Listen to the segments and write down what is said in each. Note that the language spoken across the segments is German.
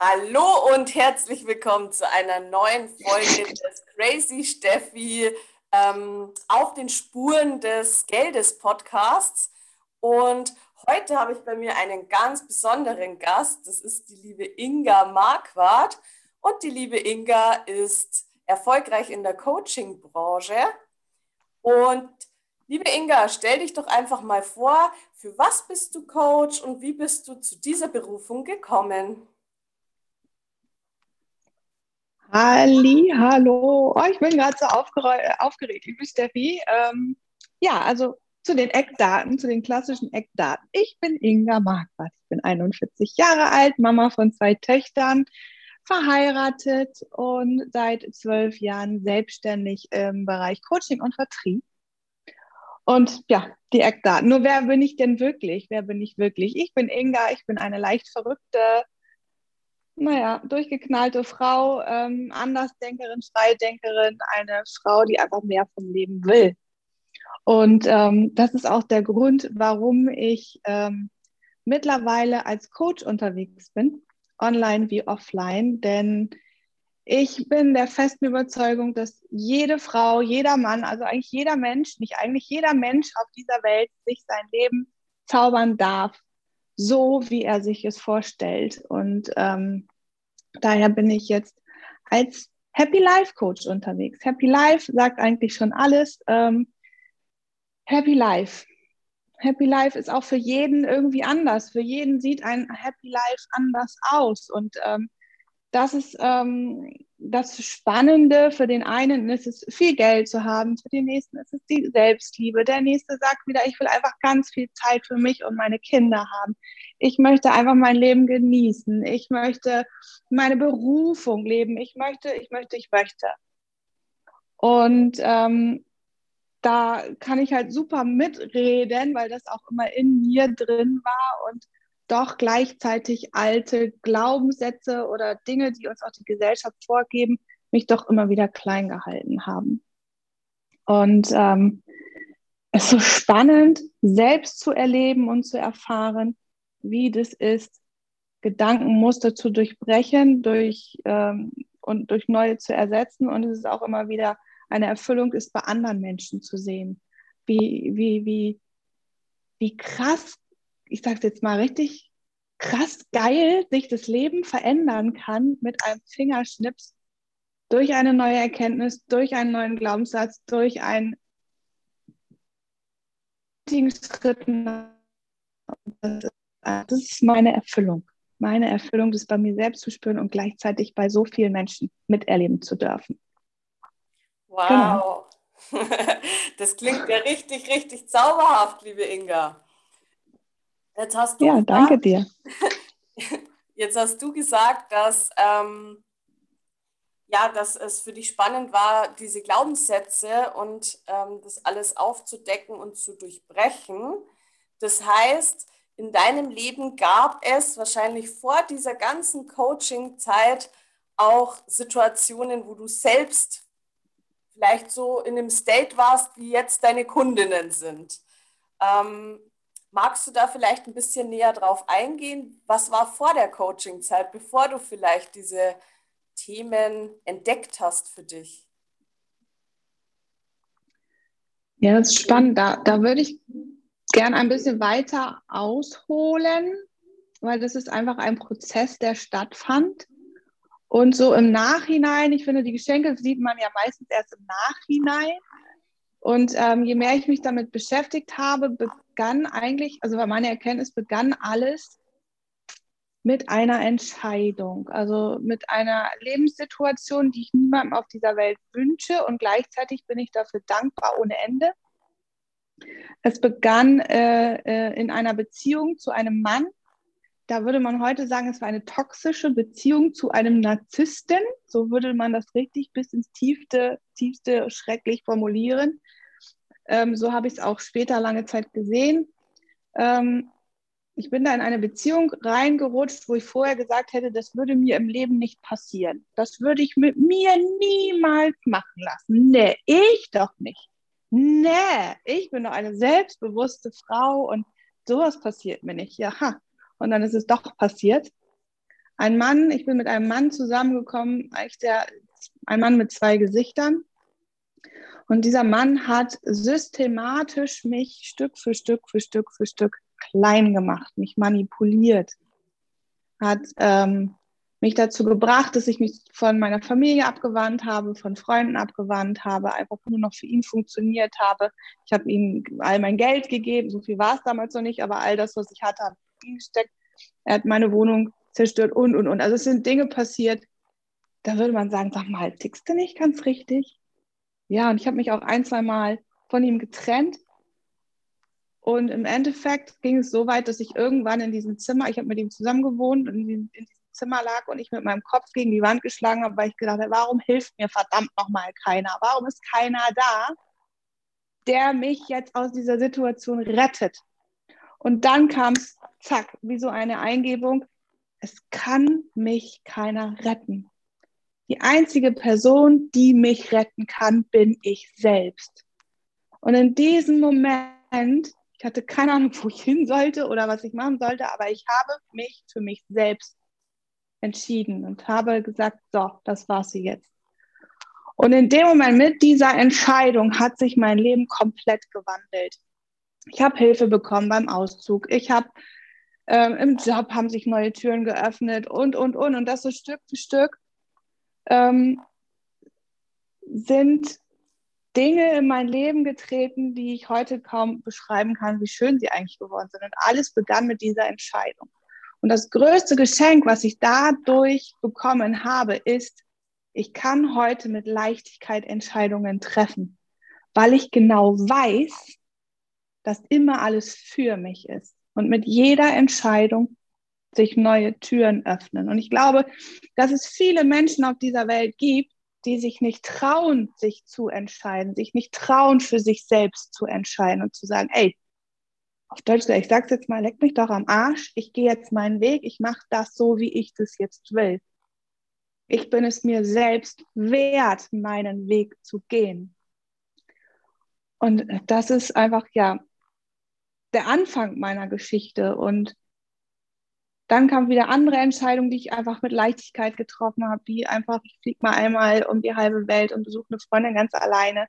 Hallo und herzlich willkommen zu einer neuen Folge des Crazy Steffi ähm, auf den Spuren des Geldes Podcasts. Und heute habe ich bei mir einen ganz besonderen Gast. Das ist die liebe Inga Marquardt. Und die liebe Inga ist erfolgreich in der Coaching-Branche. Und liebe Inga, stell dich doch einfach mal vor, für was bist du Coach und wie bist du zu dieser Berufung gekommen? Halli, hallo. Oh, ich bin gerade so aufgeregt. Bin Steffi. Ähm, ja, also zu den Eckdaten, zu den klassischen Eckdaten. Ich bin Inga Marquardt. Ich bin 41 Jahre alt, Mama von zwei Töchtern, verheiratet und seit zwölf Jahren selbstständig im Bereich Coaching und Vertrieb. Und ja, die Eckdaten. Nur wer bin ich denn wirklich? Wer bin ich wirklich? Ich bin Inga, ich bin eine leicht verrückte, naja, durchgeknallte Frau, ähm, Andersdenkerin, Freidenkerin, eine Frau, die einfach mehr vom Leben will. Und ähm, das ist auch der Grund, warum ich ähm, mittlerweile als Coach unterwegs bin, online wie offline, denn ich bin der festen Überzeugung, dass jede Frau, jeder Mann, also eigentlich jeder Mensch, nicht eigentlich jeder Mensch auf dieser Welt sich sein Leben zaubern darf, so wie er sich es vorstellt. Und ähm, daher bin ich jetzt als Happy Life Coach unterwegs. Happy Life sagt eigentlich schon alles. Ähm, Happy Life. Happy Life ist auch für jeden irgendwie anders. Für jeden sieht ein Happy Life anders aus. Und ähm, das ist ähm, das Spannende. Für den einen ist es viel Geld zu haben, für den nächsten ist es die Selbstliebe. Der nächste sagt wieder, ich will einfach ganz viel Zeit für mich und meine Kinder haben. Ich möchte einfach mein Leben genießen. Ich möchte meine Berufung leben. Ich möchte, ich möchte, ich möchte. Und ähm, da kann ich halt super mitreden, weil das auch immer in mir drin war und doch gleichzeitig alte Glaubenssätze oder Dinge, die uns auch die Gesellschaft vorgeben, mich doch immer wieder klein gehalten haben. Und ähm, es ist so spannend, selbst zu erleben und zu erfahren, wie das ist, Gedankenmuster zu durchbrechen durch, ähm, und durch neue zu ersetzen. Und es ist auch immer wieder eine Erfüllung ist, bei anderen Menschen zu sehen. Wie, wie, wie, wie krass, ich sage es jetzt mal richtig, krass geil sich das Leben verändern kann mit einem Fingerschnips durch eine neue Erkenntnis, durch einen neuen Glaubenssatz, durch einen Schritt. Das ist meine Erfüllung. Meine Erfüllung, das bei mir selbst zu spüren und gleichzeitig bei so vielen Menschen miterleben zu dürfen. Wow. Genau. Das klingt ja richtig, richtig zauberhaft, liebe Inga. Jetzt hast du ja, gesagt, danke dir. Jetzt hast du gesagt, dass, ähm, ja, dass es für dich spannend war, diese Glaubenssätze und ähm, das alles aufzudecken und zu durchbrechen. Das heißt, in deinem Leben gab es wahrscheinlich vor dieser ganzen Coaching-Zeit auch Situationen, wo du selbst vielleicht so in einem State warst, wie jetzt deine Kundinnen sind. Ähm, magst du da vielleicht ein bisschen näher drauf eingehen? Was war vor der Coaching-Zeit, bevor du vielleicht diese Themen entdeckt hast für dich? Ja, das ist spannend. Da, da würde ich gern ein bisschen weiter ausholen, weil das ist einfach ein Prozess, der stattfand. Und so im Nachhinein, ich finde, die Geschenke sieht man ja meistens erst im Nachhinein. Und ähm, je mehr ich mich damit beschäftigt habe, begann eigentlich, also bei meiner Erkenntnis begann alles mit einer Entscheidung, also mit einer Lebenssituation, die ich niemandem auf dieser Welt wünsche und gleichzeitig bin ich dafür dankbar ohne Ende. Es begann äh, äh, in einer Beziehung zu einem Mann, da würde man heute sagen, es war eine toxische Beziehung zu einem Narzissten. So würde man das richtig bis ins tiefste, tiefste schrecklich formulieren. Ähm, so habe ich es auch später lange Zeit gesehen. Ähm, ich bin da in eine Beziehung reingerutscht, wo ich vorher gesagt hätte, das würde mir im Leben nicht passieren. Das würde ich mit mir niemals machen lassen. Nee, ich doch nicht. Nee, ich bin doch eine selbstbewusste Frau und sowas passiert mir nicht. Ja, und dann ist es doch passiert. Ein Mann, ich bin mit einem Mann zusammengekommen, eigentlich der, ein Mann mit zwei Gesichtern. Und dieser Mann hat systematisch mich Stück für Stück für Stück für Stück klein gemacht, mich manipuliert, hat ähm, mich dazu gebracht, dass ich mich von meiner Familie abgewandt habe, von Freunden abgewandt habe, einfach nur noch für ihn funktioniert habe. Ich habe ihm all mein Geld gegeben, so viel war es damals noch nicht, aber all das, was ich hatte, habe ich ihm gesteckt. Er hat meine Wohnung zerstört und, und, und. Also es sind Dinge passiert, da würde man sagen, sag mal, tickst du nicht ganz richtig? Ja, und ich habe mich auch ein, zwei Mal von ihm getrennt. Und im Endeffekt ging es so weit, dass ich irgendwann in diesem Zimmer, ich habe mit ihm zusammen gewohnt, in, in diesem Zimmer lag und ich mit meinem Kopf gegen die Wand geschlagen habe, weil ich gedacht habe, warum hilft mir verdammt nochmal keiner? Warum ist keiner da, der mich jetzt aus dieser Situation rettet? Und dann kam es, zack, wie so eine Eingebung, es kann mich keiner retten. Die einzige Person, die mich retten kann, bin ich selbst. Und in diesem Moment, ich hatte keine Ahnung, wo ich hin sollte oder was ich machen sollte, aber ich habe mich für mich selbst entschieden und habe gesagt, so, das war sie jetzt. Und in dem Moment mit dieser Entscheidung hat sich mein Leben komplett gewandelt. Ich habe Hilfe bekommen beim Auszug. Ich habe ähm, im Job haben sich neue Türen geöffnet und, und, und. Und das so Stück für Stück ähm, sind Dinge in mein Leben getreten, die ich heute kaum beschreiben kann, wie schön sie eigentlich geworden sind. Und alles begann mit dieser Entscheidung. Und das größte Geschenk, was ich dadurch bekommen habe, ist, ich kann heute mit Leichtigkeit Entscheidungen treffen, weil ich genau weiß, dass immer alles für mich ist. Und mit jeder Entscheidung sich neue Türen öffnen. Und ich glaube, dass es viele Menschen auf dieser Welt gibt, die sich nicht trauen, sich zu entscheiden, sich nicht trauen, für sich selbst zu entscheiden und zu sagen, ey, auf Deutsch, ich sag's jetzt mal, leck mich doch am Arsch, ich gehe jetzt meinen Weg, ich mache das so, wie ich das jetzt will. Ich bin es mir selbst wert, meinen Weg zu gehen. Und das ist einfach, ja, der Anfang meiner Geschichte. Und dann kam wieder andere Entscheidungen, die ich einfach mit Leichtigkeit getroffen habe, wie einfach, ich fliege mal einmal um die halbe Welt und besuche eine Freundin ganz alleine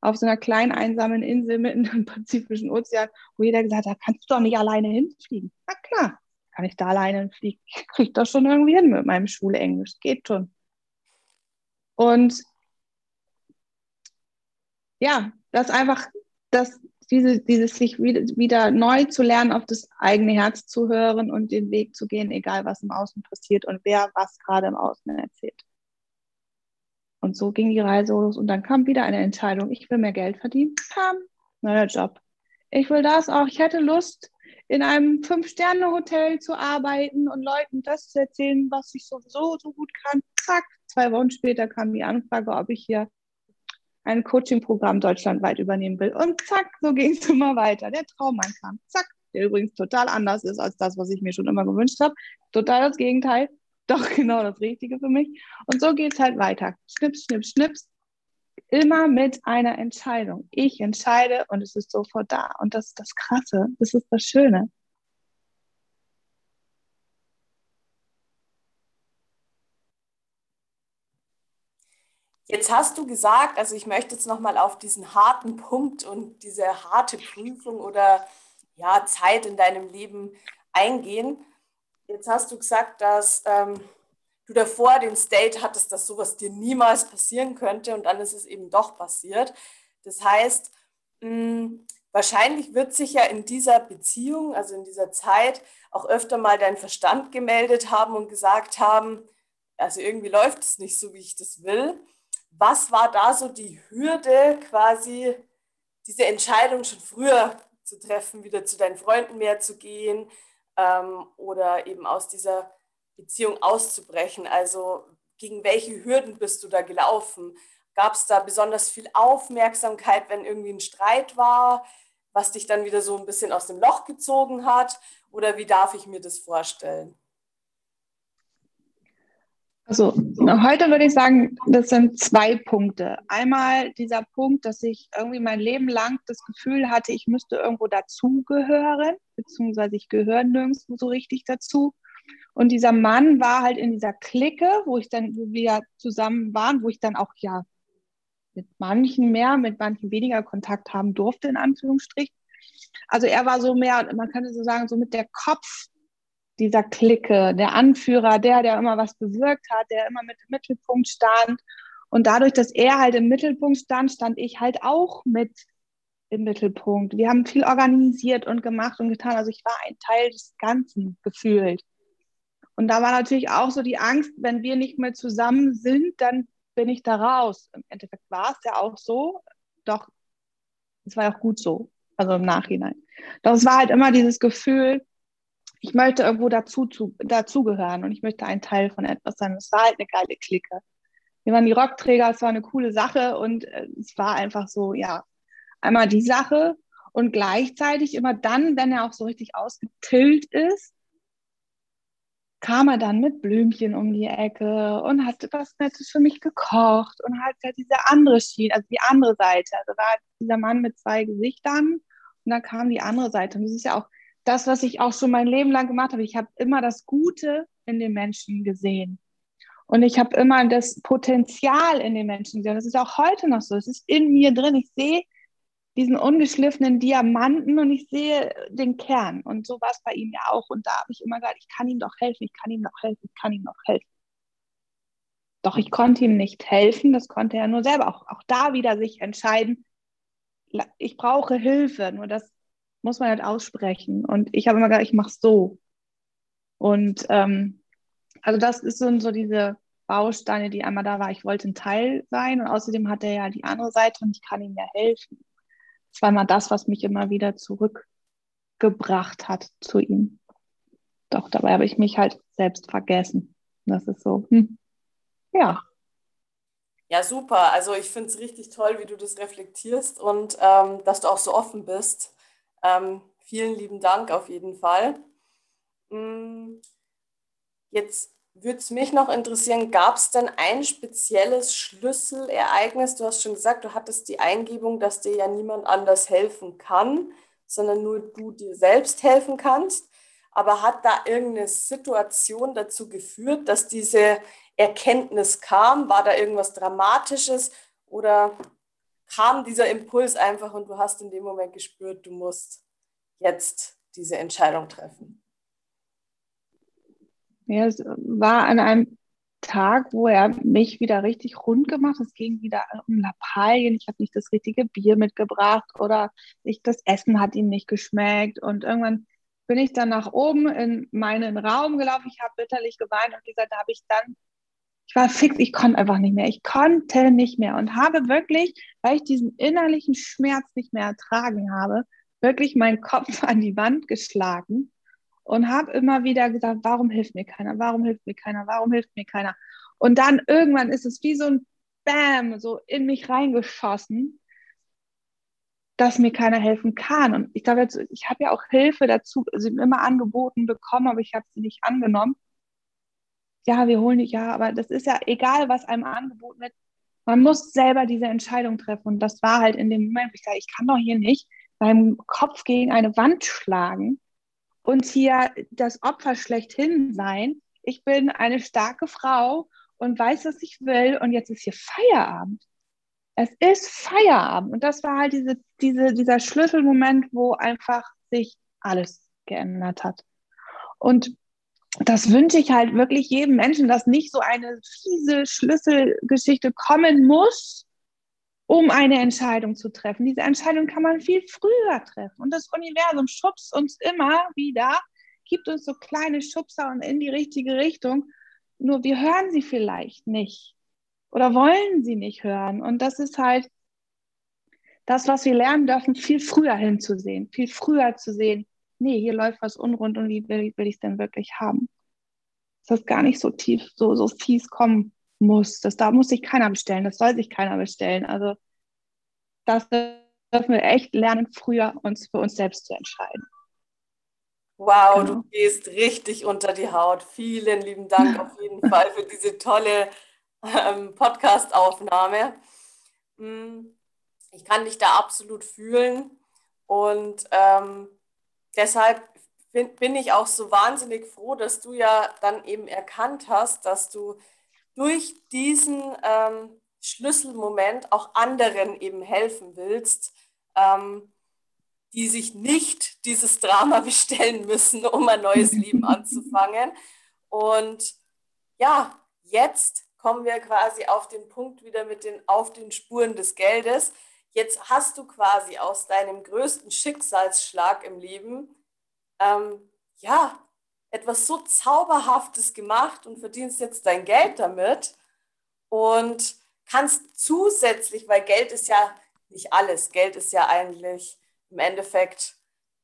auf so einer kleinen einsamen Insel mitten im Pazifischen Ozean, wo jeder gesagt hat, kannst du doch nicht alleine hinfliegen. Na klar, kann ich da alleine hinfliegen. Ich kriege das schon irgendwie hin mit meinem Schule-Englisch. Geht schon. Und ja, das einfach, das diese, dieses sich wieder, wieder neu zu lernen, auf das eigene Herz zu hören und den Weg zu gehen, egal was im Außen passiert und wer was gerade im Außen erzählt. Und so ging die Reise los und dann kam wieder eine Entscheidung. Ich will mehr Geld verdienen. Pam, neuer Job. Ich will das auch. Ich hätte Lust, in einem Fünf-Sterne-Hotel zu arbeiten und Leuten das zu erzählen, was ich sowieso so gut kann. Zack, zwei Wochen später kam die Anfrage, ob ich hier ein Coaching-Programm deutschlandweit übernehmen will. Und zack, so ging es immer weiter. Der Traummann kam. Zack, der übrigens total anders ist als das, was ich mir schon immer gewünscht habe. Total das Gegenteil. Doch genau das Richtige für mich. Und so geht es halt weiter. Schnips, schnips, schnips. Immer mit einer Entscheidung. Ich entscheide und es ist sofort da. Und das ist das Krasse. Das ist das Schöne. Jetzt hast du gesagt, also ich möchte jetzt nochmal auf diesen harten Punkt und diese harte Prüfung oder ja, Zeit in deinem Leben eingehen. Jetzt hast du gesagt, dass ähm, du davor den State hattest, dass sowas dir niemals passieren könnte und dann ist es eben doch passiert. Das heißt, mh, hm, wahrscheinlich wird sich ja in dieser Beziehung, also in dieser Zeit, auch öfter mal dein Verstand gemeldet haben und gesagt haben, also irgendwie läuft es nicht so, wie ich das will. Was war da so die Hürde, quasi diese Entscheidung schon früher zu treffen, wieder zu deinen Freunden mehr zu gehen ähm, oder eben aus dieser Beziehung auszubrechen? Also gegen welche Hürden bist du da gelaufen? Gab es da besonders viel Aufmerksamkeit, wenn irgendwie ein Streit war, was dich dann wieder so ein bisschen aus dem Loch gezogen hat? Oder wie darf ich mir das vorstellen? Also heute würde ich sagen, das sind zwei Punkte. Einmal dieser Punkt, dass ich irgendwie mein Leben lang das Gefühl hatte, ich müsste irgendwo dazugehören, beziehungsweise ich gehöre nirgendwo so richtig dazu. Und dieser Mann war halt in dieser Clique, wo ich dann, wo wir zusammen waren, wo ich dann auch ja mit manchen mehr, mit manchen weniger Kontakt haben durfte, in Anführungsstrichen. Also er war so mehr, man könnte so sagen, so mit der Kopf dieser Clique, der Anführer, der, der immer was bewirkt hat, der immer mit im Mittelpunkt stand. Und dadurch, dass er halt im Mittelpunkt stand, stand ich halt auch mit im Mittelpunkt. Wir haben viel organisiert und gemacht und getan. Also ich war ein Teil des Ganzen gefühlt. Und da war natürlich auch so die Angst, wenn wir nicht mehr zusammen sind, dann bin ich da raus. Im Endeffekt war es ja auch so, doch es war ja auch gut so, also im Nachhinein. Doch es war halt immer dieses Gefühl, ich möchte irgendwo dazu, zu, dazugehören und ich möchte ein Teil von etwas sein. Es war halt eine geile Clique. Wir waren die Rockträger, es war eine coole Sache und äh, es war einfach so, ja, einmal die Sache und gleichzeitig immer dann, wenn er auch so richtig ausgetillt ist, kam er dann mit Blümchen um die Ecke und hat was Nettes für mich gekocht und hat ja diese andere Schiene, also die andere Seite. Also war dieser Mann mit zwei Gesichtern und dann kam die andere Seite. Und das ist ja auch das, was ich auch schon mein Leben lang gemacht habe. Ich habe immer das Gute in den Menschen gesehen. Und ich habe immer das Potenzial in den Menschen gesehen. Das ist auch heute noch so. Es ist in mir drin. Ich sehe diesen ungeschliffenen Diamanten und ich sehe den Kern. Und so war es bei ihm ja auch. Und da habe ich immer gesagt, ich kann ihm doch helfen, ich kann ihm doch helfen, ich kann ihm doch helfen. Doch ich konnte ihm nicht helfen, das konnte er nur selber. Auch, auch da wieder sich entscheiden, ich brauche Hilfe, nur das muss man halt aussprechen. Und ich habe immer gesagt, ich mache so. Und ähm, also das ist so, diese Bausteine, die einmal da war. Ich wollte ein Teil sein und außerdem hat er ja die andere Seite und ich kann ihm ja helfen das war immer das, was mich immer wieder zurückgebracht hat zu ihm. Doch dabei habe ich mich halt selbst vergessen. Das ist so, hm. ja. Ja, super. Also ich finde es richtig toll, wie du das reflektierst und ähm, dass du auch so offen bist. Ähm, vielen lieben Dank auf jeden Fall. Hm, jetzt würde es mich noch interessieren, gab es denn ein spezielles Schlüsselereignis? Du hast schon gesagt, du hattest die Eingebung, dass dir ja niemand anders helfen kann, sondern nur du dir selbst helfen kannst. Aber hat da irgendeine Situation dazu geführt, dass diese Erkenntnis kam? War da irgendwas Dramatisches oder kam dieser Impuls einfach und du hast in dem Moment gespürt, du musst jetzt diese Entscheidung treffen? Ja, es war an einem Tag, wo er mich wieder richtig rund gemacht hat. Es ging wieder um Lappalien. Ich habe nicht das richtige Bier mitgebracht oder ich, das Essen hat ihm nicht geschmeckt. Und irgendwann bin ich dann nach oben in meinen Raum gelaufen. Ich habe bitterlich geweint und gesagt, da habe ich dann, ich war fix, ich konnte einfach nicht mehr. Ich konnte nicht mehr und habe wirklich, weil ich diesen innerlichen Schmerz nicht mehr ertragen habe, wirklich meinen Kopf an die Wand geschlagen und habe immer wieder gesagt, warum hilft mir keiner, warum hilft mir keiner, warum hilft mir keiner. Und dann irgendwann ist es wie so ein Bam, so in mich reingeschossen, dass mir keiner helfen kann. Und ich glaube, ich habe ja auch Hilfe dazu, sie also immer angeboten bekommen, aber ich habe sie nicht angenommen. Ja, wir holen dich, ja, aber das ist ja egal, was einem angeboten wird. Man muss selber diese Entscheidung treffen. Und das war halt in dem Moment, wo ich sage, ich kann doch hier nicht meinen Kopf gegen eine Wand schlagen und hier das Opfer schlechthin sein. Ich bin eine starke Frau und weiß, was ich will und jetzt ist hier Feierabend. Es ist Feierabend und das war halt diese, diese, dieser Schlüsselmoment, wo einfach sich alles geändert hat. Und das wünsche ich halt wirklich jedem Menschen, dass nicht so eine fiese Schlüsselgeschichte kommen muss, um eine Entscheidung zu treffen. Diese Entscheidung kann man viel früher treffen. Und das Universum schubst uns immer wieder, gibt uns so kleine Schubser und in die richtige Richtung. Nur wir hören sie vielleicht nicht oder wollen sie nicht hören. Und das ist halt das, was wir lernen dürfen, viel früher hinzusehen, viel früher zu sehen, nee, hier läuft was unrund und wie will, will ich es denn wirklich haben? Dass das gar nicht so tief, so, so fies kommen muss. Das da muss sich keiner bestellen, das soll sich keiner bestellen. Also das dürfen wir echt lernen, früher uns für uns selbst zu entscheiden. Wow, genau. du gehst richtig unter die Haut. Vielen lieben Dank auf jeden Fall für diese tolle ähm, Podcast-Aufnahme. Hm, ich kann dich da absolut fühlen und ähm, deshalb bin, ich auch so wahnsinnig froh, dass du ja dann eben erkannt hast, dass du durch diesen ähm, Schlüsselmoment auch anderen eben helfen willst, ähm, die sich nicht dieses Drama bestellen müssen, um ein neues Leben anzufangen. Und ja, jetzt kommen wir quasi auf den Punkt wieder mit den auf den Spuren des Geldes. Jetzt hast du quasi aus deinem größten Schicksalsschlag im Leben ähm, ja etwas so zauberhaftes gemacht und verdienst jetzt dein Geld damit und kannst zusätzlich, weil Geld ist ja nicht alles, Geld ist ja eigentlich im Endeffekt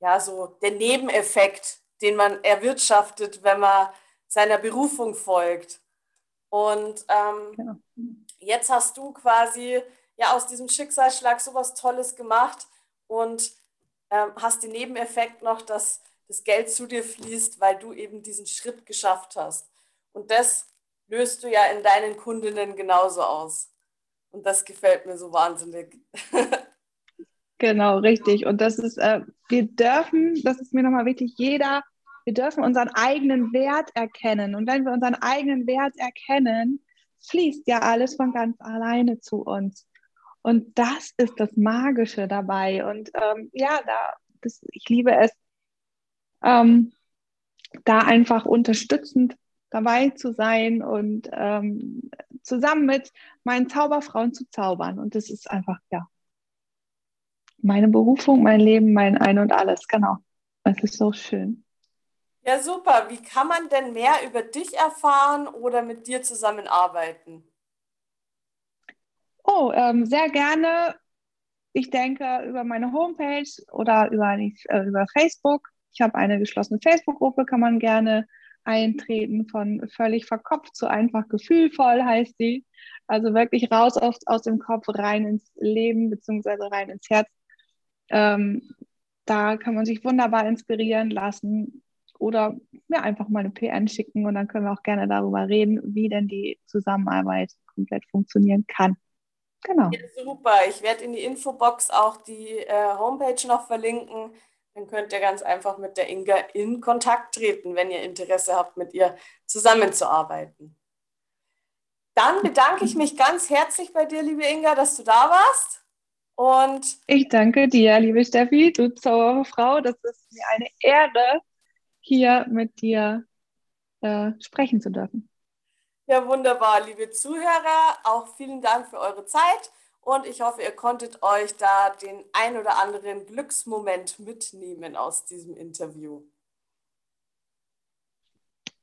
ja so der Nebeneffekt, den man erwirtschaftet, wenn man seiner Berufung folgt. Und ähm, genau. jetzt hast du quasi ja aus diesem Schicksalsschlag sowas Tolles gemacht und ähm, hast den Nebeneffekt noch, dass das Geld zu dir fließt, weil du eben diesen Schritt geschafft hast. Und das löst du ja in deinen Kundinnen genauso aus. Und das gefällt mir so wahnsinnig. genau, richtig. Und das ist, äh, wir dürfen, das ist mir nochmal wichtig, jeder, wir dürfen unseren eigenen Wert erkennen. Und wenn wir unseren eigenen Wert erkennen, fließt ja alles von ganz alleine zu uns. Und das ist das Magische dabei. Und ähm, ja, da, das, ich liebe es, ähm, da einfach unterstützend dabei zu sein und ähm, zusammen mit meinen Zauberfrauen zu zaubern. Und das ist einfach, ja, meine Berufung, mein Leben, mein Ein und alles, genau. Es ist so schön. Ja, super. Wie kann man denn mehr über dich erfahren oder mit dir zusammenarbeiten? Oh, ähm, sehr gerne. Ich denke über meine Homepage oder über, äh, über Facebook. Ich habe eine geschlossene Facebook-Gruppe, kann man gerne eintreten, von völlig verkopft zu einfach gefühlvoll heißt sie. Also wirklich raus aus, aus dem Kopf, rein ins Leben beziehungsweise rein ins Herz. Ähm, da kann man sich wunderbar inspirieren lassen oder mir einfach mal eine PN schicken und dann können wir auch gerne darüber reden, wie denn die Zusammenarbeit komplett funktionieren kann. Genau. Ja, super. Ich werde in die Infobox auch die äh, Homepage noch verlinken dann könnt ihr ganz einfach mit der Inga in Kontakt treten, wenn ihr Interesse habt, mit ihr zusammenzuarbeiten. Dann bedanke ich mich ganz herzlich bei dir, liebe Inga, dass du da warst. Und ich danke dir, liebe Steffi, du Zauberfrau. Das ist mir eine Ehre, hier mit dir äh, sprechen zu dürfen. Ja, wunderbar, liebe Zuhörer. Auch vielen Dank für eure Zeit. Und ich hoffe, ihr konntet euch da den ein oder anderen Glücksmoment mitnehmen aus diesem Interview.